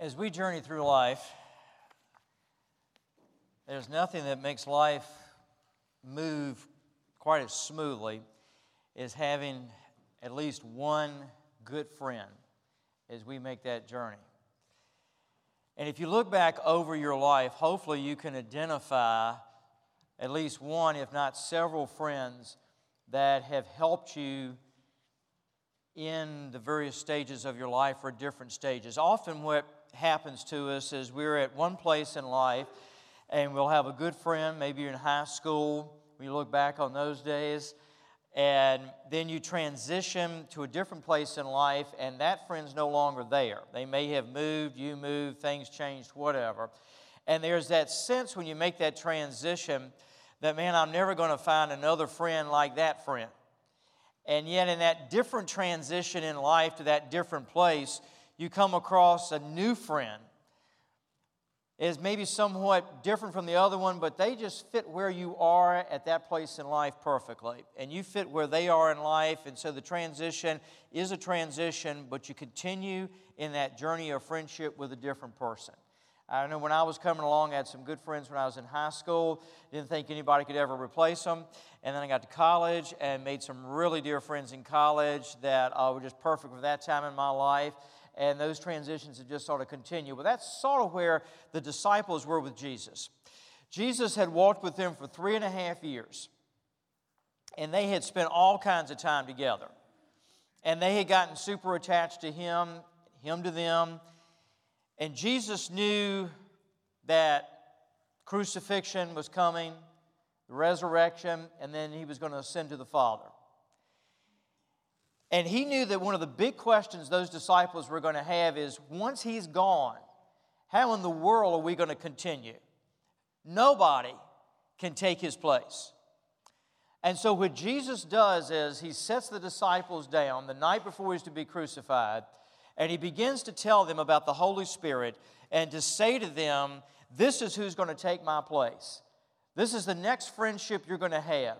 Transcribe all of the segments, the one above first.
As we journey through life, there's nothing that makes life move quite as smoothly as having at least one good friend as we make that journey. And if you look back over your life, hopefully you can identify at least one, if not several friends that have helped you in the various stages of your life or different stages. Often, what happens to us is we're at one place in life and we'll have a good friend, maybe you're in high school, when you look back on those days, and then you transition to a different place in life, and that friend's no longer there. They may have moved, you moved, things changed, whatever. And there's that sense when you make that transition that, man, I'm never going to find another friend like that friend. And yet, in that different transition in life to that different place, you come across a new friend is maybe somewhat different from the other one, but they just fit where you are at that place in life perfectly. And you fit where they are in life, and so the transition is a transition, but you continue in that journey of friendship with a different person. I know when I was coming along, I had some good friends when I was in high school. Didn't think anybody could ever replace them. And then I got to college and made some really dear friends in college that uh, were just perfect for that time in my life and those transitions have just sort of continued. But that's sort of where the disciples were with Jesus. Jesus had walked with them for three and a half years, and they had spent all kinds of time together. And they had gotten super attached to him, him to them. And Jesus knew that crucifixion was coming, the resurrection, and then he was going to ascend to the Father. And he knew that one of the big questions those disciples were going to have is once he's gone, how in the world are we going to continue? Nobody can take his place. And so, what Jesus does is he sets the disciples down the night before he's to be crucified, and he begins to tell them about the Holy Spirit and to say to them, This is who's going to take my place. This is the next friendship you're going to have.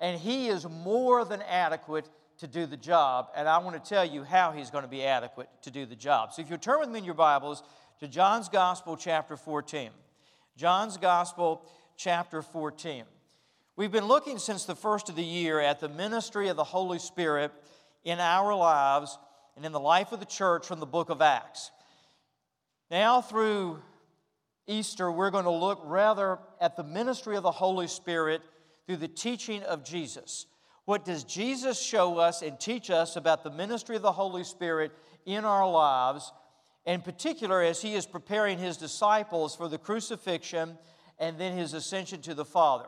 And he is more than adequate to do the job, and I want to tell you how he's going to be adequate to do the job. So if you turn with me in your Bibles to John's Gospel, chapter 14. John's Gospel, chapter 14. We've been looking since the first of the year at the ministry of the Holy Spirit in our lives and in the life of the church from the book of Acts. Now, through Easter, we're going to look rather at the ministry of the Holy Spirit through the teaching of Jesus. What does Jesus show us and teach us about the ministry of the Holy Spirit in our lives, in particular as he is preparing his disciples for the crucifixion and then his ascension to the Father?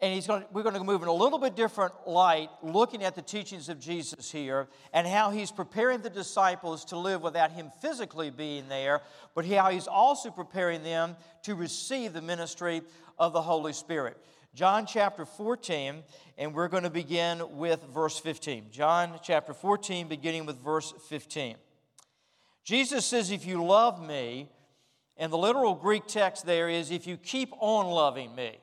And he's going to, we're going to move in a little bit different light, looking at the teachings of Jesus here and how he's preparing the disciples to live without him physically being there, but how he's also preparing them to receive the ministry of the Holy Spirit. John chapter 14, and we're going to begin with verse 15. John chapter 14, beginning with verse 15. Jesus says, If you love me, and the literal Greek text there is, If you keep on loving me,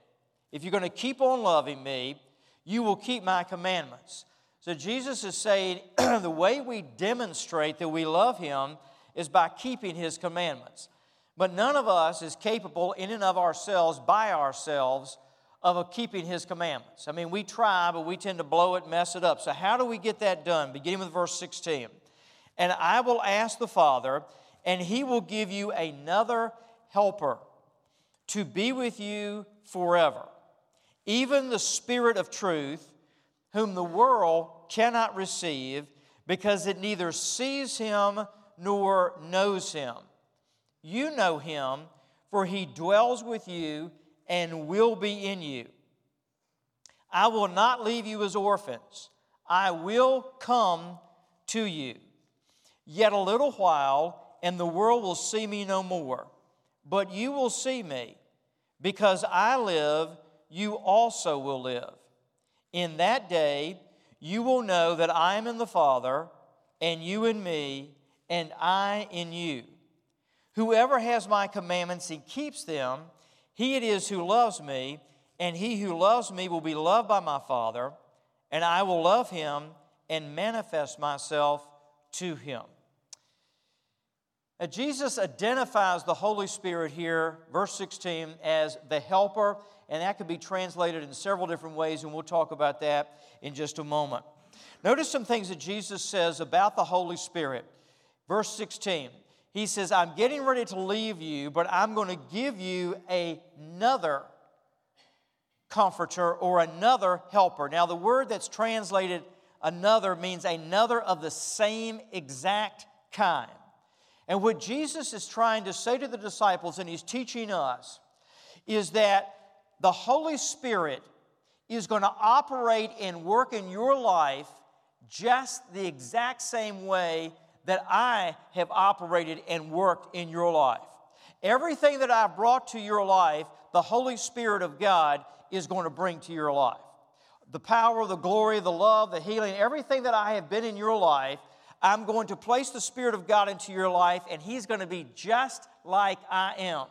if you're going to keep on loving me, you will keep my commandments. So Jesus is saying, the way we demonstrate that we love him is by keeping his commandments. But none of us is capable in and of ourselves, by ourselves, of keeping his commandments. I mean, we try, but we tend to blow it, mess it up. So, how do we get that done? Beginning with verse 16. And I will ask the Father, and he will give you another helper to be with you forever, even the Spirit of truth, whom the world cannot receive because it neither sees him nor knows him. You know him, for he dwells with you and will be in you. I will not leave you as orphans. I will come to you. Yet a little while, and the world will see me no more. But you will see me. Because I live, you also will live. In that day, you will know that I am in the Father, and you in me, and I in you. Whoever has my commandments and keeps them, he it is who loves me, and he who loves me will be loved by my Father, and I will love him and manifest myself to him. Now, Jesus identifies the Holy Spirit here, verse 16, as the helper, and that could be translated in several different ways, and we'll talk about that in just a moment. Notice some things that Jesus says about the Holy Spirit. Verse 16, he says, I'm getting ready to leave you, but I'm going to give you another comforter or another helper. Now, the word that's translated another means another of the same exact kind. And what Jesus is trying to say to the disciples, and he's teaching us, is that the Holy Spirit is going to operate and work in your life just the exact same way that I have operated and worked in your life. Everything that I've brought to your life, the Holy Spirit of God is going to bring to your life. The power, the glory, the love, the healing, everything that I have been in your life, I'm going to place the Spirit of God into your life, and He's going to be just like I am.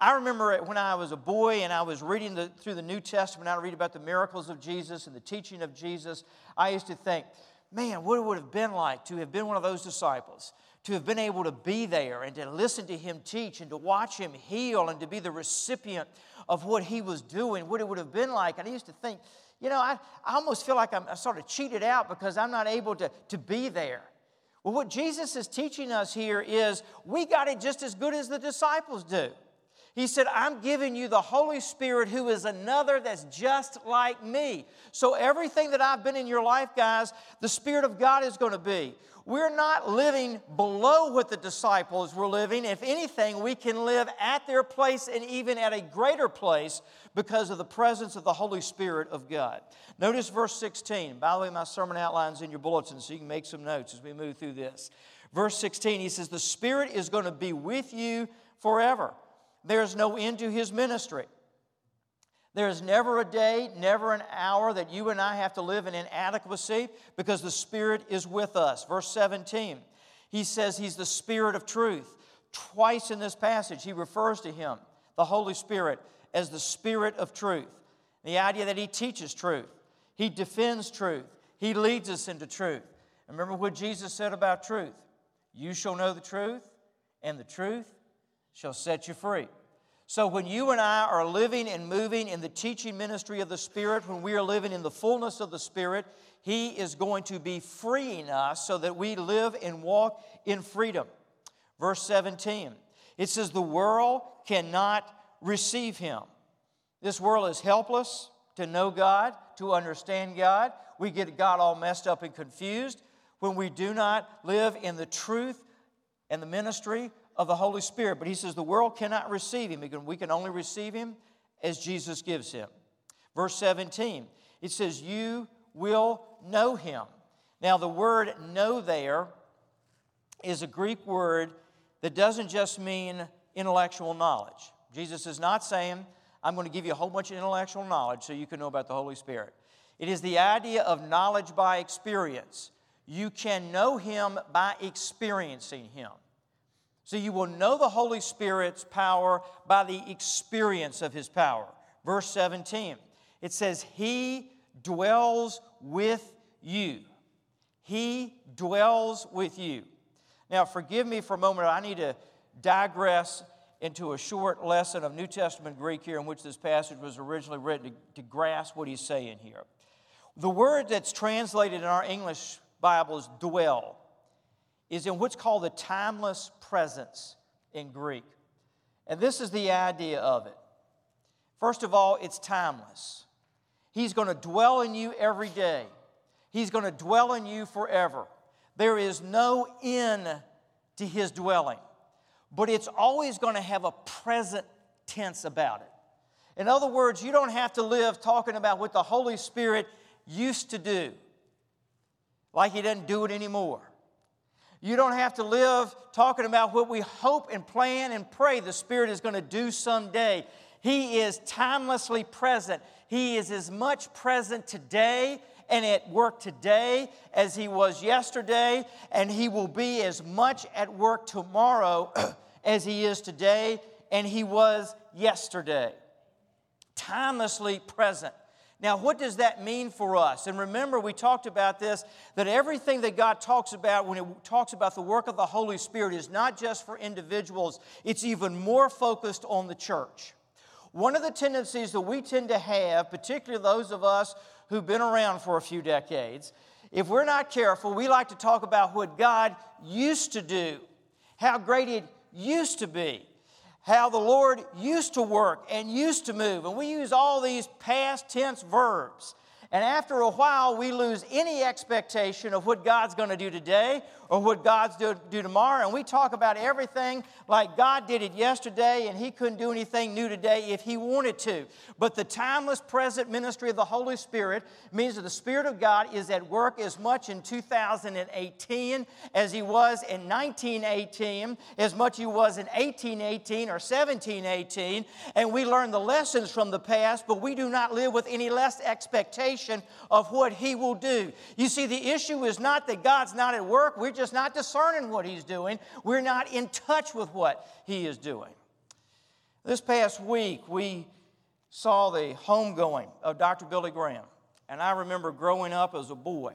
I remember when I was a boy and I was reading the, through the New Testament, I read about the miracles of Jesus and the teaching of Jesus. I used to think, man, what it would have been like to have been one of those disciples, to have been able to be there and to listen to him teach and to watch him heal and to be the recipient of what he was doing, what it would have been like. And I used to think, you know, I, I almost feel like I'm sort of cheated out because I'm not able to, to be there. Well, what Jesus is teaching us here is we got it just as good as the disciples do. He said, I'm giving you the Holy Spirit who is another that's just like me. So, everything that I've been in your life, guys, the Spirit of God is going to be. We're not living below what the disciples were living. If anything, we can live at their place and even at a greater place because of the presence of the Holy Spirit of God. Notice verse 16. By the way, my sermon outlines in your bulletin, so you can make some notes as we move through this. Verse 16, he says, The Spirit is going to be with you forever. There's no end to his ministry. There's never a day, never an hour that you and I have to live in inadequacy because the Spirit is with us. Verse 17, he says he's the Spirit of truth. Twice in this passage, he refers to him, the Holy Spirit, as the Spirit of truth. The idea that he teaches truth, he defends truth, he leads us into truth. Remember what Jesus said about truth you shall know the truth, and the truth shall set you free. So, when you and I are living and moving in the teaching ministry of the Spirit, when we are living in the fullness of the Spirit, He is going to be freeing us so that we live and walk in freedom. Verse 17, it says, The world cannot receive Him. This world is helpless to know God, to understand God. We get God all messed up and confused when we do not live in the truth and the ministry of the Holy Spirit. But he says the world cannot receive him. We can only receive him as Jesus gives him. Verse 17, it says, You will know him. Now, the word know there is a Greek word that doesn't just mean intellectual knowledge. Jesus is not saying, I'm going to give you a whole bunch of intellectual knowledge so you can know about the Holy Spirit. It is the idea of knowledge by experience. You can know him by experiencing him. So you will know the Holy Spirit's power by the experience of his power. Verse 17, it says, He dwells with you. He dwells with you. Now, forgive me for a moment, I need to digress into a short lesson of New Testament Greek here in which this passage was originally written to, to grasp what he's saying here. The word that's translated in our English Bible is dwell is in what's called the timeless present in Greek. And this is the idea of it. First of all, it's timeless. He's going to dwell in you every day, He's going to dwell in you forever. There is no end to His dwelling, but it's always going to have a present tense about it. In other words, you don't have to live talking about what the Holy Spirit used to do, like He doesn't do it anymore. You don't have to live talking about what we hope and plan and pray the Spirit is going to do someday. He is timelessly present. He is as much present today and at work today as He was yesterday, and He will be as much at work tomorrow as He is today and He was yesterday. Timelessly present. Now, what does that mean for us? And remember, we talked about this that everything that God talks about when it talks about the work of the Holy Spirit is not just for individuals, it's even more focused on the church. One of the tendencies that we tend to have, particularly those of us who've been around for a few decades, if we're not careful, we like to talk about what God used to do, how great it used to be how the Lord used to work and used to move. And we use all these past tense verbs. And after a while, we lose any expectation of what God's going to do today or what God's do, do tomorrow. And we talk about everything like God did it yesterday and He couldn't do anything new today if He wanted to. But the timeless present ministry of the Holy Spirit means that the Spirit of God is at work as much in 2018 as He was in 1918, as much He was in 1818 or 1718. And we learn the lessons from the past, but we do not live with any less expectation of what He will do. You see, the issue is not that God's not at work, we're just not discerning what He's doing, we're not in touch with what He is doing. This past week, we saw the homegoing of Dr. Billy Graham. And I remember growing up as a boy,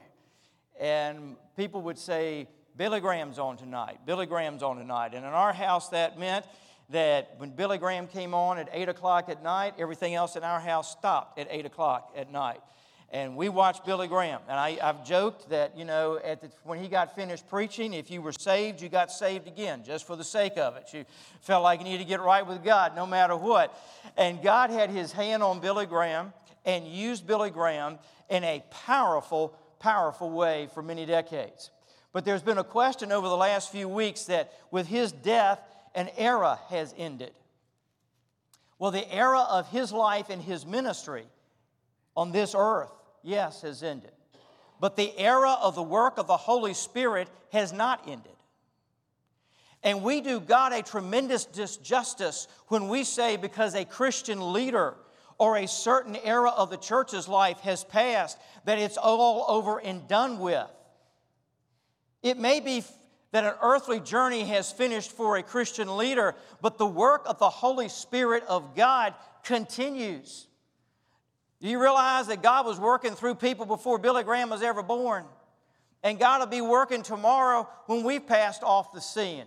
and people would say, Billy Graham's on tonight. Billy Graham's on tonight. And in our house, that meant that when Billy Graham came on at 8 o'clock at night, everything else in our house stopped at 8 o'clock at night and we watched Billy Graham. And I, have joked that, you know, the, when he got finished preaching, if you were saved, you got saved again, just for the sake of it. You felt like you needed to get right with God no matter what. And God had his hand on Billy Graham and used Billy Graham in a powerful, powerful way for many decades. But there's been a question over the last few weeks that with his death, an era has ended. Well, the era of his life and his ministry on this earth yes, has ended. But the era of the work of the Holy Spirit has not ended. And we do God a tremendous disjustice when we say because a Christian leader or a certain era of the church's life has passed, that it's all over and done with. It may be that an earthly journey has finished for a Christian leader, but the work of the Holy Spirit of God continues. Do you realize that God was working through people before Billy Graham was ever born? And God will be working tomorrow when we've passed off the scene.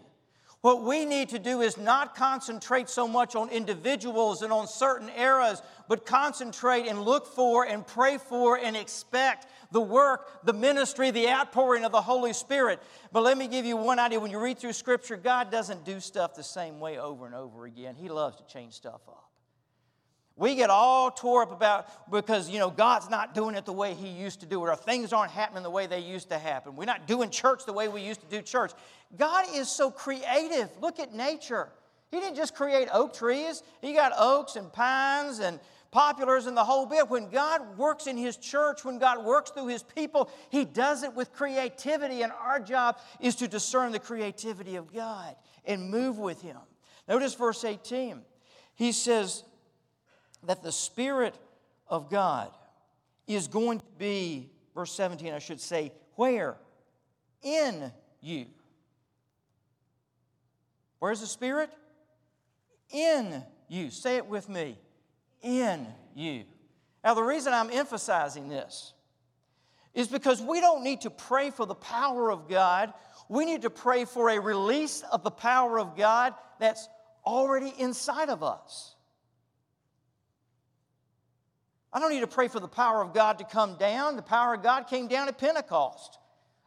What we need to do is not concentrate so much on individuals and on certain eras, but concentrate and look for and pray for and expect the work, the ministry, the outpouring of the Holy Spirit. But let me give you one idea. When you read through Scripture, God doesn't do stuff the same way over and over again, He loves to change stuff up. We get all tore up about because, you know, God's not doing it the way He used to do it, or things aren't happening the way they used to happen. We're not doing church the way we used to do church. God is so creative. Look at nature. He didn't just create oak trees, He got oaks and pines and poplars and the whole bit. When God works in His church, when God works through His people, He does it with creativity, and our job is to discern the creativity of God and move with Him. Notice verse 18. He says, that the Spirit of God is going to be, verse 17, I should say, where? In you. Where's the Spirit? In you. Say it with me. In you. Now, the reason I'm emphasizing this is because we don't need to pray for the power of God. We need to pray for a release of the power of God that's already inside of us. I don't need to pray for the power of God to come down. The power of God came down at Pentecost.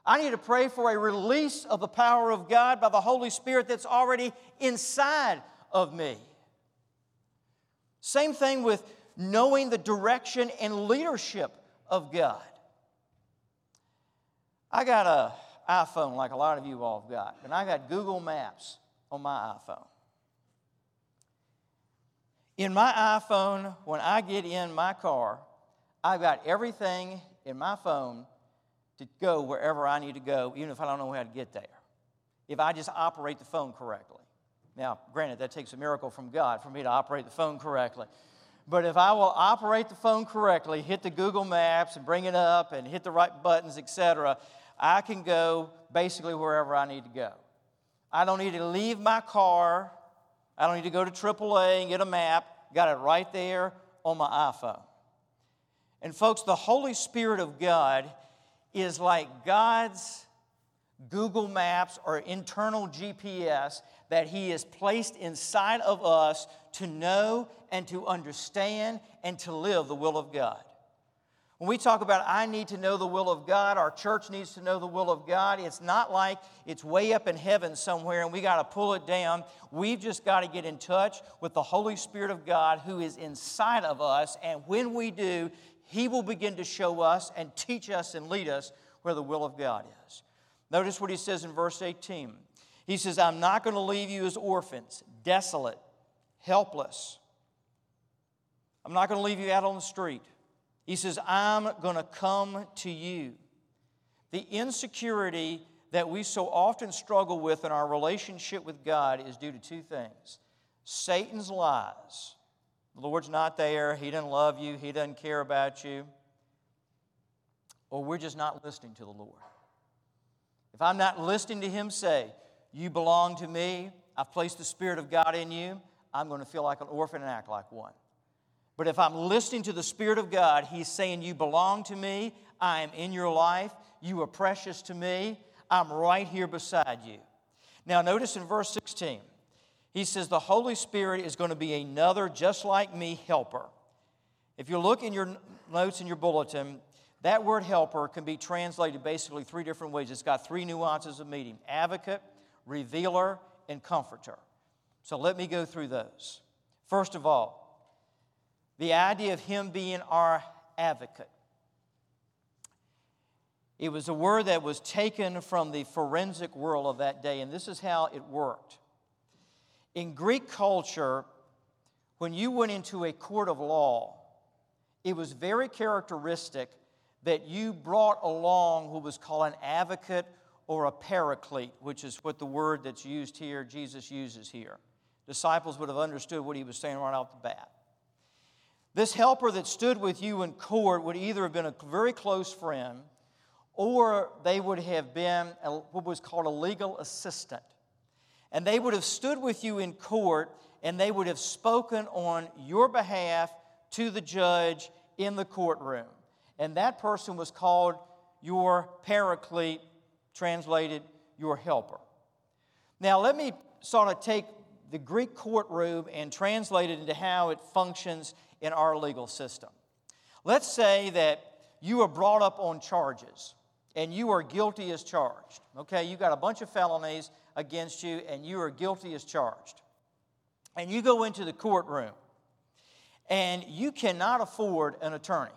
I need to pray for a release of the power of God by the Holy Spirit that's already inside of me. Same thing with knowing the direction and leadership of God. I got an iPhone like a lot of you all have got, and I got Google Maps on my iPhone. In my iPhone, when I get in my car, I've got everything in my phone to go wherever I need to go, even if I don't know how to get there. If I just operate the phone correctly. Now, granted, that takes a miracle from God for me to operate the phone correctly. But if I will operate the phone correctly, hit the Google Maps and bring it up and hit the right buttons, etc., I can go basically wherever I need to go. I don't need to leave my car I don't need to go to AAA and get a map. Got it right there on my iPhone. And, folks, the Holy Spirit of God is like God's Google Maps or internal GPS that He has placed inside of us to know and to understand and to live the will of God. When we talk about, I need to know the will of God, our church needs to know the will of God, it's not like it's way up in heaven somewhere and we got to pull it down. We've just got to get in touch with the Holy Spirit of God who is inside of us. And when we do, He will begin to show us and teach us and lead us where the will of God is. Notice what He says in verse 18. He says, I'm not going to leave you as orphans, desolate, helpless. I'm not going to leave you out on the street. He says, I'm going to come to you. The insecurity that we so often struggle with in our relationship with God is due to two things Satan's lies. The Lord's not there, He doesn't love you, He doesn't care about you, or we're just not listening to the Lord. If I'm not listening to Him say, You belong to me, I've placed the Spirit of God in you, I'm going to feel like an orphan and act like one. But if I'm listening to the Spirit of God, He's saying, You belong to me. I am in your life. You are precious to me. I'm right here beside you. Now, notice in verse 16, He says, The Holy Spirit is going to be another, just like me, helper. If you look in your notes in your bulletin, that word helper can be translated basically three different ways. It's got three nuances of meaning advocate, revealer, and comforter. So let me go through those. First of all, the idea of him being our advocate. It was a word that was taken from the forensic world of that day, and this is how it worked. In Greek culture, when you went into a court of law, it was very characteristic that you brought along what was called an advocate or a paraclete, which is what the word that's used here, Jesus uses here. Disciples would have understood what he was saying right off the bat. This helper that stood with you in court would either have been a very close friend or they would have been a, what was called a legal assistant. And they would have stood with you in court and they would have spoken on your behalf to the judge in the courtroom. And that person was called your paraclete, translated your helper. Now, let me sort of take the Greek courtroom and translate it into how it functions in our legal system. Let's say that you are brought up on charges and you are guilty as charged. Okay, you got a bunch of felonies against you and you are guilty as charged. And you go into the courtroom and you cannot afford an attorney.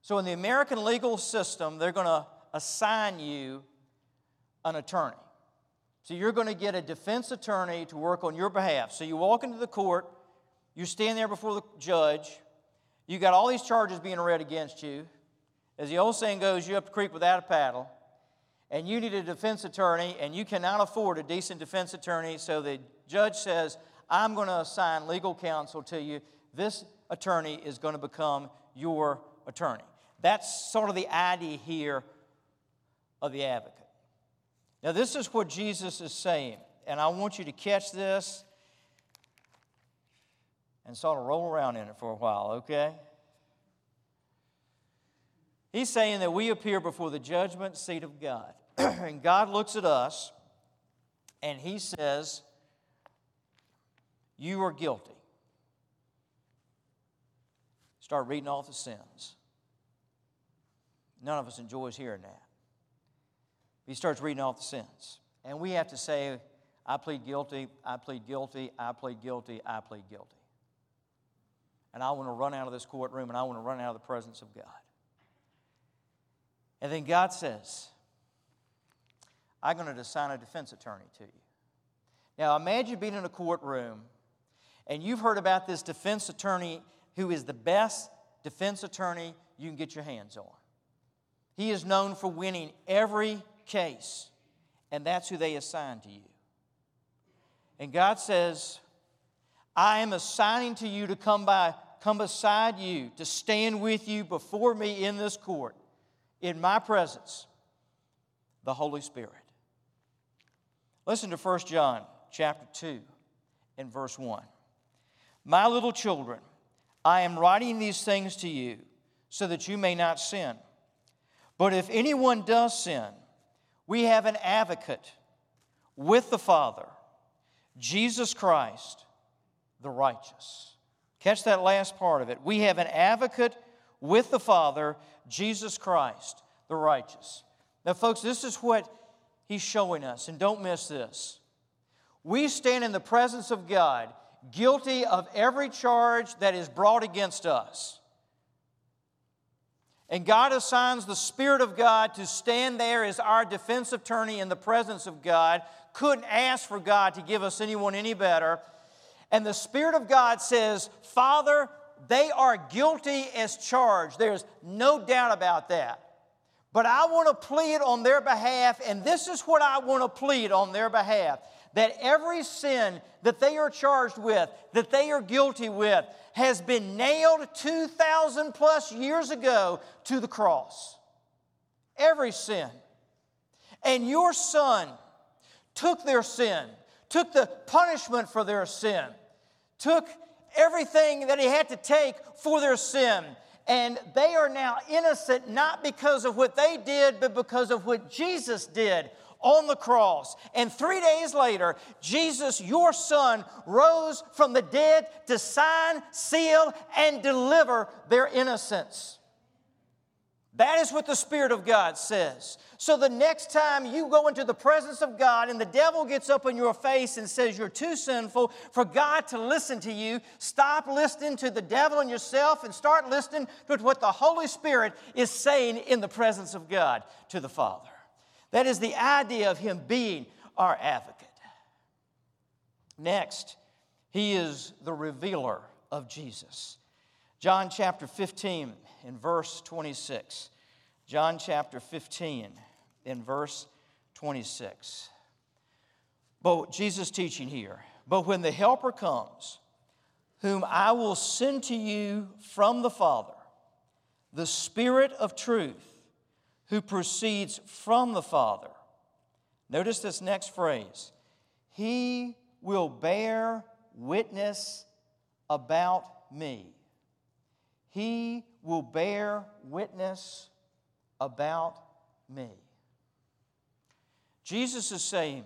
So, in the American legal system, they're going to assign you an attorney. So, you're going to get a defense attorney to work on your behalf. So, you walk into the court you stand there before the judge. You got all these charges being read against you. As the old saying goes, you up the creek without a paddle. And you need a defense attorney, and you cannot afford a decent defense attorney. So the judge says, I'm going to assign legal counsel to you. This attorney is going to become your attorney. That's sort of the idea here of the advocate. Now, this is what Jesus is saying, and I want you to catch this and sort of roll around in it for a while, okay? He's saying that we appear before the judgment seat of God. and God looks at us and he says, You are guilty. Start reading off the sins. None of us enjoys hearing that. He starts reading off the sins. And we have to say, I plead guilty, I plead guilty, I plead guilty, I plead guilty and I want to run out of this courtroom and I want to run out of the presence of God. And then God says, I'm going to assign a defense attorney to you. Now imagine being in a courtroom and you've heard about this defense attorney who is the best defense attorney you can get your hands on. He is known for winning every case, and that's who they assign to you. And God says, I am assigning to you to come by come beside you, to stand with you before me in this court, in my presence, the Holy Spirit. Listen to 1 John chapter 2 and verse 1. My little children, I am writing these things to you so that you may not sin. But if anyone does sin, we have an advocate with the Father, Jesus Christ, the righteous. Catch that last part of it. We have an advocate with the Father, Jesus Christ, the righteous. Now, folks, this is what he's showing us, and don't miss this. We stand in the presence of God, guilty of every charge that is brought against us. And God assigns the Spirit of God to stand there as our defense attorney in the presence of God. Couldn't ask for God to give us anyone any better. And the Spirit of God says, Father, they are guilty as charged. There's no doubt about that. But I want to plead on their behalf, and this is what I want to plead on their behalf that every sin that they are charged with, that they are guilty with, has been nailed 2,000 plus years ago to the cross. Every sin. And your son took their sin, took the punishment for their sin, took everything that he had to take for their sin. And they are now innocent not because of what they did, but because of what Jesus did on the cross. And three days later, Jesus, your son, rose from the dead to sign, seal, and deliver their innocence. That is what the Spirit of God says. So the next time you go into the presence of God and the devil gets up in your face and says you're too sinful for God to listen to you, stop listening to the devil and yourself and start listening to what the Holy Spirit is saying in the presence of God to the Father. That is the idea of him being our advocate. Next, he is the revealer of Jesus. John chapter 15 in verse 26. John chapter 15 in verse 26. But Jesus teaching here, but when the Helper comes, whom I will send to you from the Father, the Spirit of truth, who proceeds from the Father. Notice this next phrase He will bear witness about me. He will bear witness about me. Jesus is saying,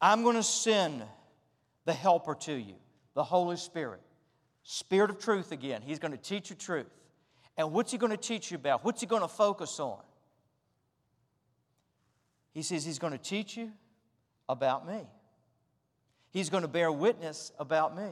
I'm going to send the helper to you, the Holy Spirit. Spirit of truth again. He's going to teach you truth. And what's he going to teach you about? What's he going to focus on? He says he's going to teach you about me. He's going to bear witness about me.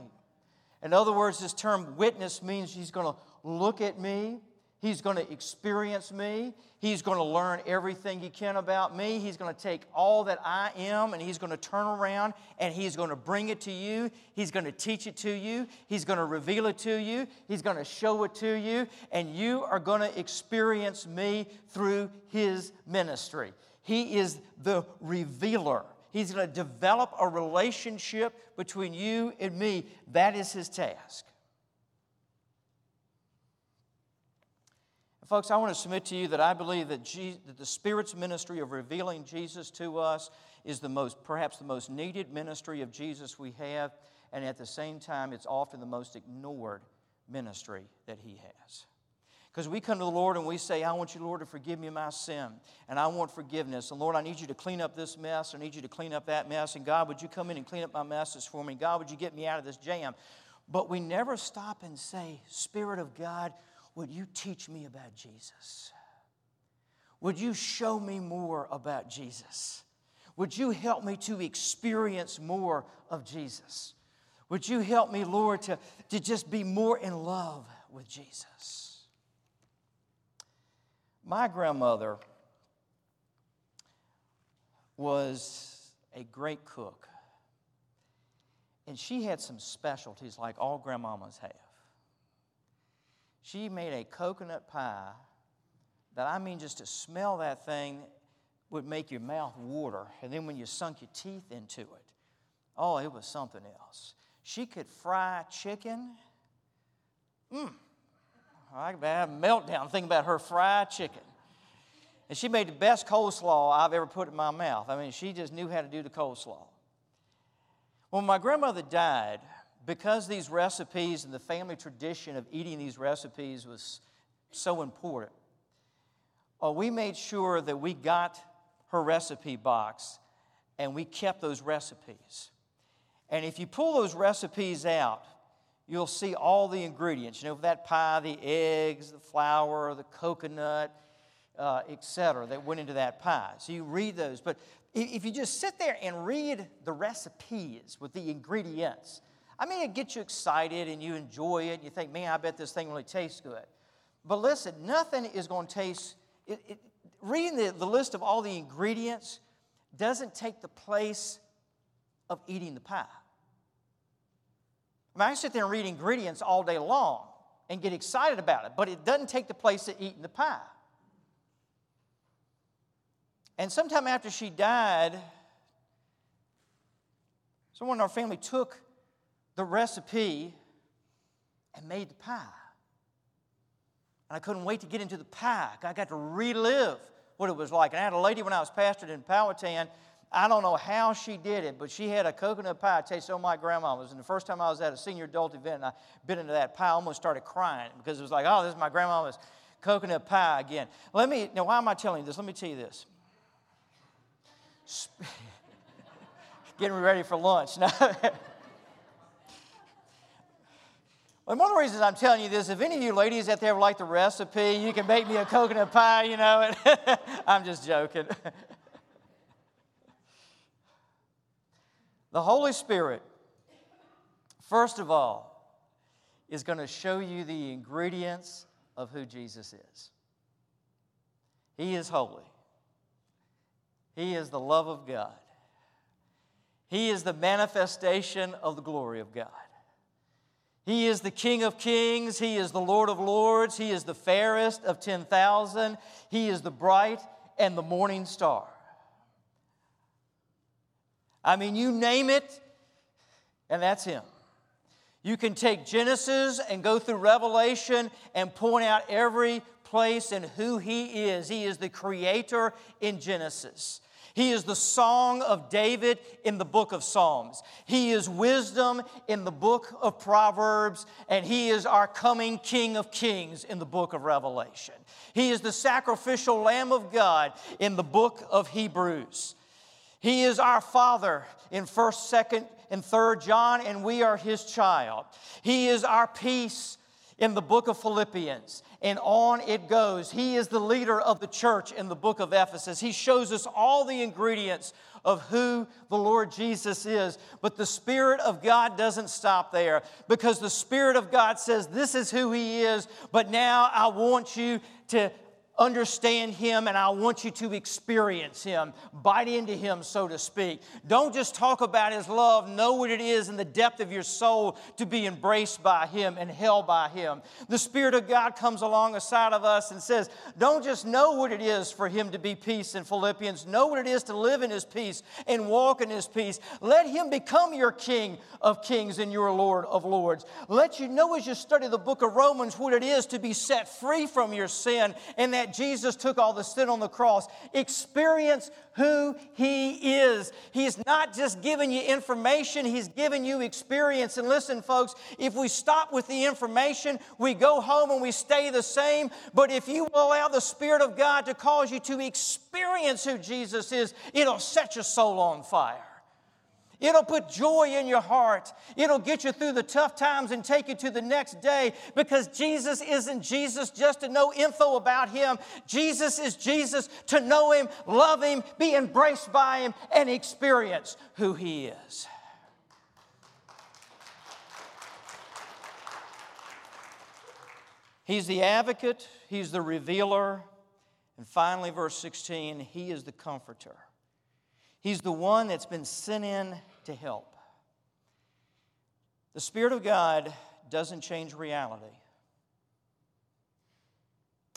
In other words, this term witness means he's going to look at me, he's going to experience me, he's going to learn everything he can about me, he's going to take all that I am and he's going to turn around and he's going to bring it to you, he's going to teach it to you, he's going to reveal it to you, he's going to show it to you, and you are going to experience me through his ministry. He is the revealer. He's going to develop a relationship between you and me. That is his task. Folks, I want to submit to you that I believe that, Jesus, that the Spirit's ministry of revealing Jesus to us is the most, perhaps the most needed ministry of Jesus we have, and at the same time, it's often the most ignored ministry that He has. Because we come to the Lord and we say, I want you, Lord, to forgive me my sin. And I want forgiveness. And Lord, I need you to clean up this mess. I need you to clean up that mess. And God, would you come in and clean up my messes for me? God, would you get me out of this jam? But we never stop and say, Spirit of God, would you teach me about Jesus? Would you show me more about Jesus? Would you help me to experience more of Jesus? Would you help me, Lord, to, to just be more in love with Jesus? My grandmother was a great cook. And she had some specialties like all grandmamas have. She made a coconut pie that I mean, just to smell that thing would make your mouth water. And then when you sunk your teeth into it, oh, it was something else. She could fry chicken. Mmm. I have a meltdown thinking about her fried chicken. And she made the best coleslaw I've ever put in my mouth. I mean, she just knew how to do the coleslaw. When my grandmother died, because these recipes and the family tradition of eating these recipes was so important. Uh, we made sure that we got her recipe box and we kept those recipes. And if you pull those recipes out, you'll see all the ingredients. You know, that pie, the eggs, the flour, the coconut, uh, etc., that went into that pie. So you read those. But if you just sit there and read the recipes with the ingredients, I mean, it gets you excited and you enjoy it. And you think, man, I bet this thing really tastes good. But listen, nothing is going to taste, it, it, reading the, the list of all the ingredients doesn't take the place of eating the pie. I mean, I sit there and read ingredients all day long and get excited about it, but it doesn't take the place of eating the pie. And sometime after she died, someone in our family took the recipe and made the pie. And I couldn't wait to get into the pie. I got to relive what it was like. And I had a lady when I was pastored in Powhatan. I don't know how she did it, but she had a coconut pie taste so my grandmama's. And the first time I was at a senior adult event and I bit into that pie, I almost started crying because it was like, oh, this is my grandmama's coconut pie again. Let me, now, why am I telling you this? Let me tell you this. Getting ready for lunch. Now, one of the reasons I'm telling you this, if any of you ladies out there would like the recipe, you can make me a coconut pie, you know. I'm just joking. the Holy Spirit, first of all, is going to show you the ingredients of who Jesus is. He is holy. He is the love of God. He is the manifestation of the glory of God. He is the King of kings. He is the Lord of lords. He is the fairest of 10,000. He is the bright and the morning star. I mean, you name it, and that's Him. You can take Genesis and go through Revelation and point out every place and who He is. He is the creator in Genesis. He is the song of David in the book of Psalms. He is wisdom in the book of Proverbs, and He is our coming King of Kings in the book of Revelation. He is the sacrificial Lamb of God in the book of Hebrews. He is our Father in 1st, 2nd, and 3rd John, and we are His child. He is our peace in the book of Philippians and on it goes. He is the leader of the church in the book of Ephesus. He shows us all the ingredients of who the Lord Jesus is. But the Spirit of God doesn't stop there because the Spirit of God says, This is who He is, but now I want you to understand Him and I want you to experience Him, bite into Him, so to speak. Don't just talk about His love, know what it is in the depth of your soul to be embraced by Him and held by Him. The Spirit of God comes alongside of us and says, Don't just know what it is for Him to be peace in Philippians, know what it is to live in His peace and walk in His peace. Let Him become your King of kings and your Lord of lords. Let you know as you study the book of Romans what it is to be set free from your sin and that Jesus took all the sin on the cross. Experience who He is. He's not just giving you information, He's giving you experience. And listen, folks, if we stop with the information, we go home and we stay the same. But if you allow the Spirit of God to cause you to experience who Jesus is, it'll set your soul on fire. It'll put joy in your heart. It'll get you through the tough times and take you to the next day because Jesus isn't Jesus just to know info about Him. Jesus is Jesus to know Him, love Him, be embraced by Him, and experience who He is. He's the advocate, He's the revealer, and finally, verse 16, He is the comforter. He's the one that's been sent in to help. The Spirit of God doesn't change reality,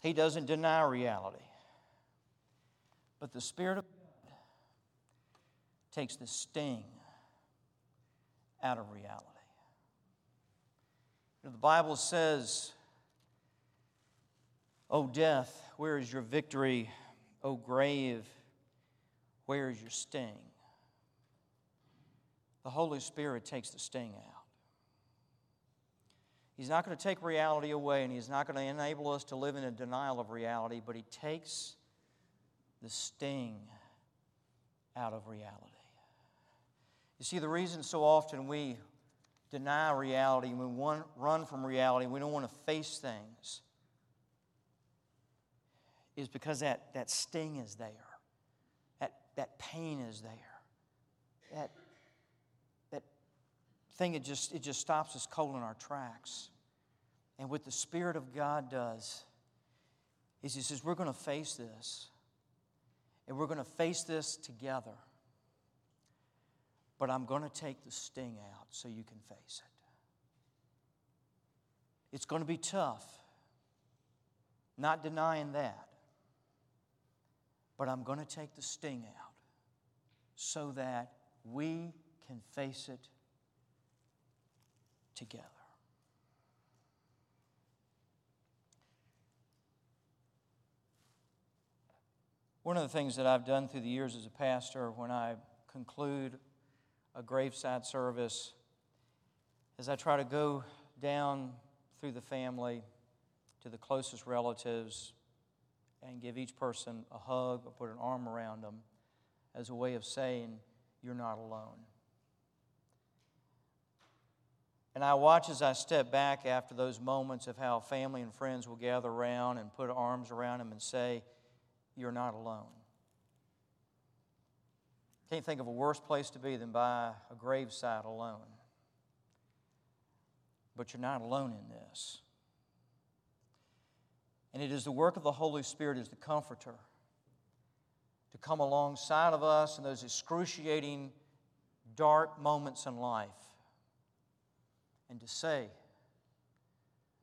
He doesn't deny reality. But the Spirit of God takes the sting out of reality. The Bible says, O death, where is your victory? O grave, where is your sting? The Holy Spirit takes the sting out. He's not going to take reality away and He's not going to enable us to live in a denial of reality, but He takes the sting out of reality. You see, the reason so often we deny reality, we run from reality, we don't want to face things, is because that, that sting is there, that, pain is there, that, that thing, it just, it just stops us cold in our tracks. And what the Spirit of God does is He says, We're going to face this. And we're going to face this together. But I'm going to take the sting out so you can face it. It's going to be tough. Not denying that. But I'm going to take the sting out so that we can face it together. One of the things that I've done through the years as a pastor when I conclude a graveside service is I try to go down through the family to the closest relatives and give each person a hug or put an arm around them as a way of saying, You're not alone. And I watch as I step back after those moments of how family and friends will gather around and put arms around them and say, you're not alone. Can't think of a worse place to be than by a graveside alone. But you're not alone in this. And it is the work of the Holy Spirit as the comforter to come alongside of us in those excruciating, dark moments in life and to say,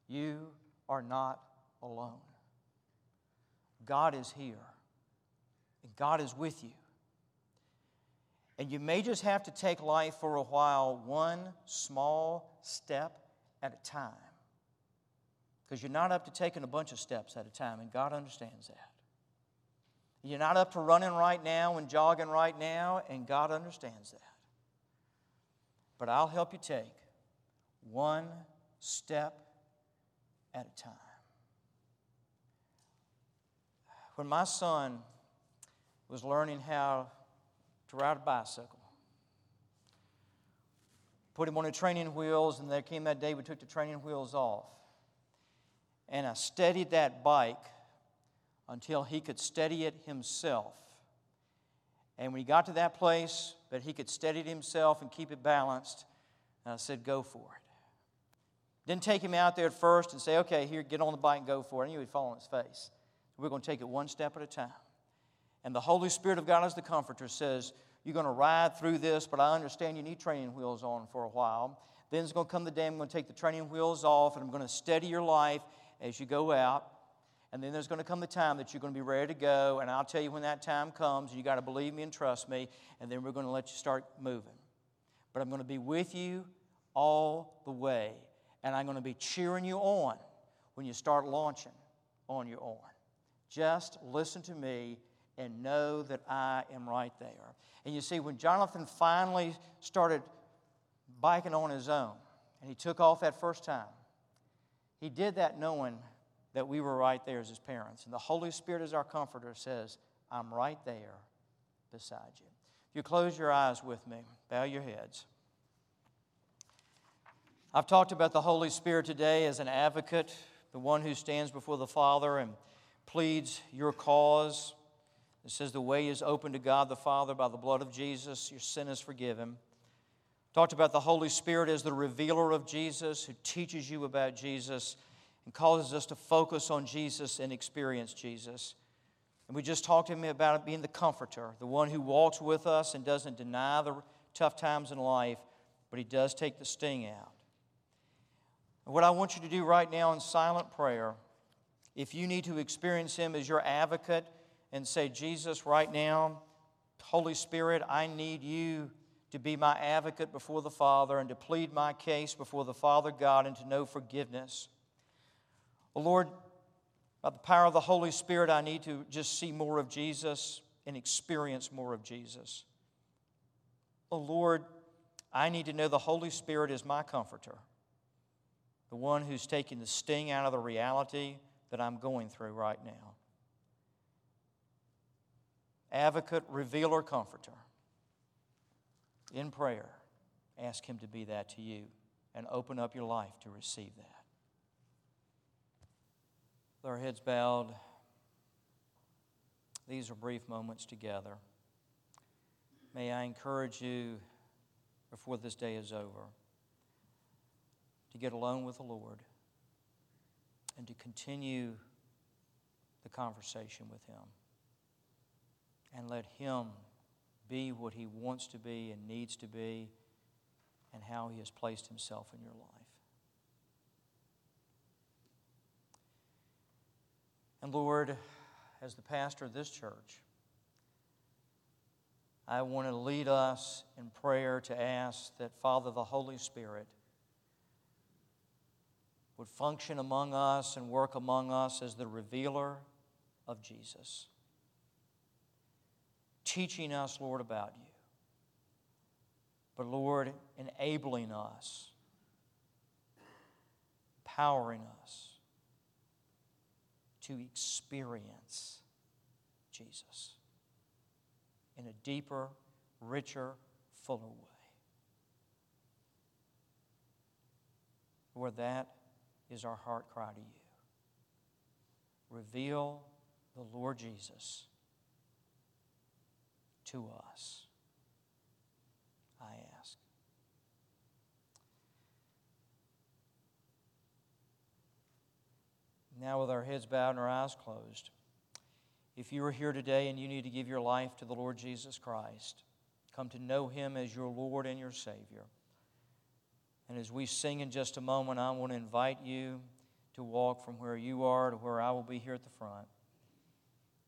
You are not alone. God is here, and God is with you. And you may just have to take life for a while, one small step at a time. Because you're not up to taking a bunch of steps at a time, and God understands that. You're not up to running right now and jogging right now, and God understands that. But I'll help you take one step at a time. When my son was learning how to ride a bicycle, put him on the training wheels, and there came that day we took the training wheels off. And I steadied that bike until he could steady it himself. And when he got to that place that he could steady it himself and keep it balanced, I said, Go for it. Didn't take him out there at first and say, Okay, here, get on the bike and go for it. I knew he'd fall on his face. We're going to take it one step at a time. And the Holy Spirit of God, as the Comforter, says, You're going to ride through this, but I understand you need training wheels on for a while. Then it's going to come the day I'm going to take the training wheels off and I'm going to steady your life as you go out. And then there's going to come the time that you're going to be ready to go. And I'll tell you when that time comes. You got to believe me and trust me. And then we're going to let you start moving. But I'm going to be with you all the way. And I'm going to be cheering you on when you start launching on your own. Just listen to me and know that I am right there. And you see, when Jonathan finally started biking on his own, and he took off that first time, he did that knowing that we were right there as his parents. And the Holy Spirit, as our comforter, says, I'm right there beside you. If you close your eyes with me, bow your heads. I've talked about the Holy Spirit today as an advocate, the one who stands before the Father and pleads your cause. It says the way is open to God the Father by the blood of Jesus. Your sin is forgiven. Talked about the Holy Spirit as the revealer of Jesus who teaches you about Jesus and causes us to focus on Jesus and experience Jesus. And we just talked to him about being the comforter, the one who walks with us and doesn't deny the tough times in life, but he does take the sting out. And what I want you to do right now in silent prayer if you need to experience Him as your advocate and say, Jesus, right now, Holy Spirit, I need you to be my advocate before the Father and to plead my case before the Father God and to know forgiveness. Oh, Lord, by the power of the Holy Spirit, I need to just see more of Jesus and experience more of Jesus. Oh Lord, I need to know the Holy Spirit is my comforter. the one who's taking the sting out of the reality that I'm going through right now. Advocate, revealer, comforter. In prayer, ask Him to be that to you and open up your life to receive that. With our heads bowed, these are brief moments together. May I encourage you before this day is over to get alone with the Lord and to continue the conversation with Him and let Him be what He wants to be and needs to be and how He has placed Himself in your life. And Lord, as the pastor of this church, I want to lead us in prayer to ask that, Father, the Holy Spirit would function among us and work among us as the revealer of Jesus. Teaching us, Lord, about you. But, Lord, enabling us, empowering us to experience Jesus in a deeper, richer, fuller way. Lord, that is our heart cry to you. Reveal the Lord Jesus to us, I ask. Now, with our heads bowed and our eyes closed, if you are here today and you need to give your life to the Lord Jesus Christ, come to know Him as your Lord and your Savior. And as we sing in just a moment, I want to invite you to walk from where you are to where I will be here at the front.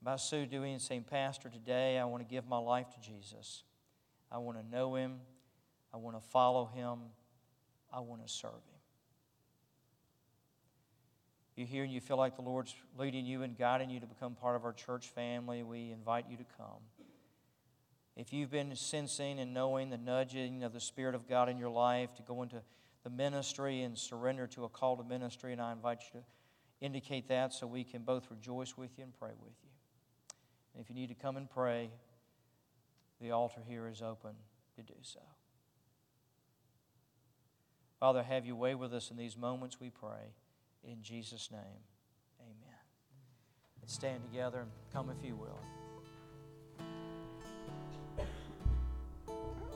By so doing, saying, Pastor, today I want to give my life to Jesus. I want to know Him. I want to follow Him. I want to serve Him. You're here and you feel like the Lord's leading you and guiding you to become part of our church family, we invite you to come. If you've been sensing and knowing the nudging of the Spirit of God in your life to go into the ministry and surrender to a call to ministry, and I invite you to indicate that so we can both rejoice with you and pray with you. If you need to come and pray, the altar here is open to do so. Father, have your way with us in these moments, we pray. In Jesus' name, amen. Stand together and come if you will.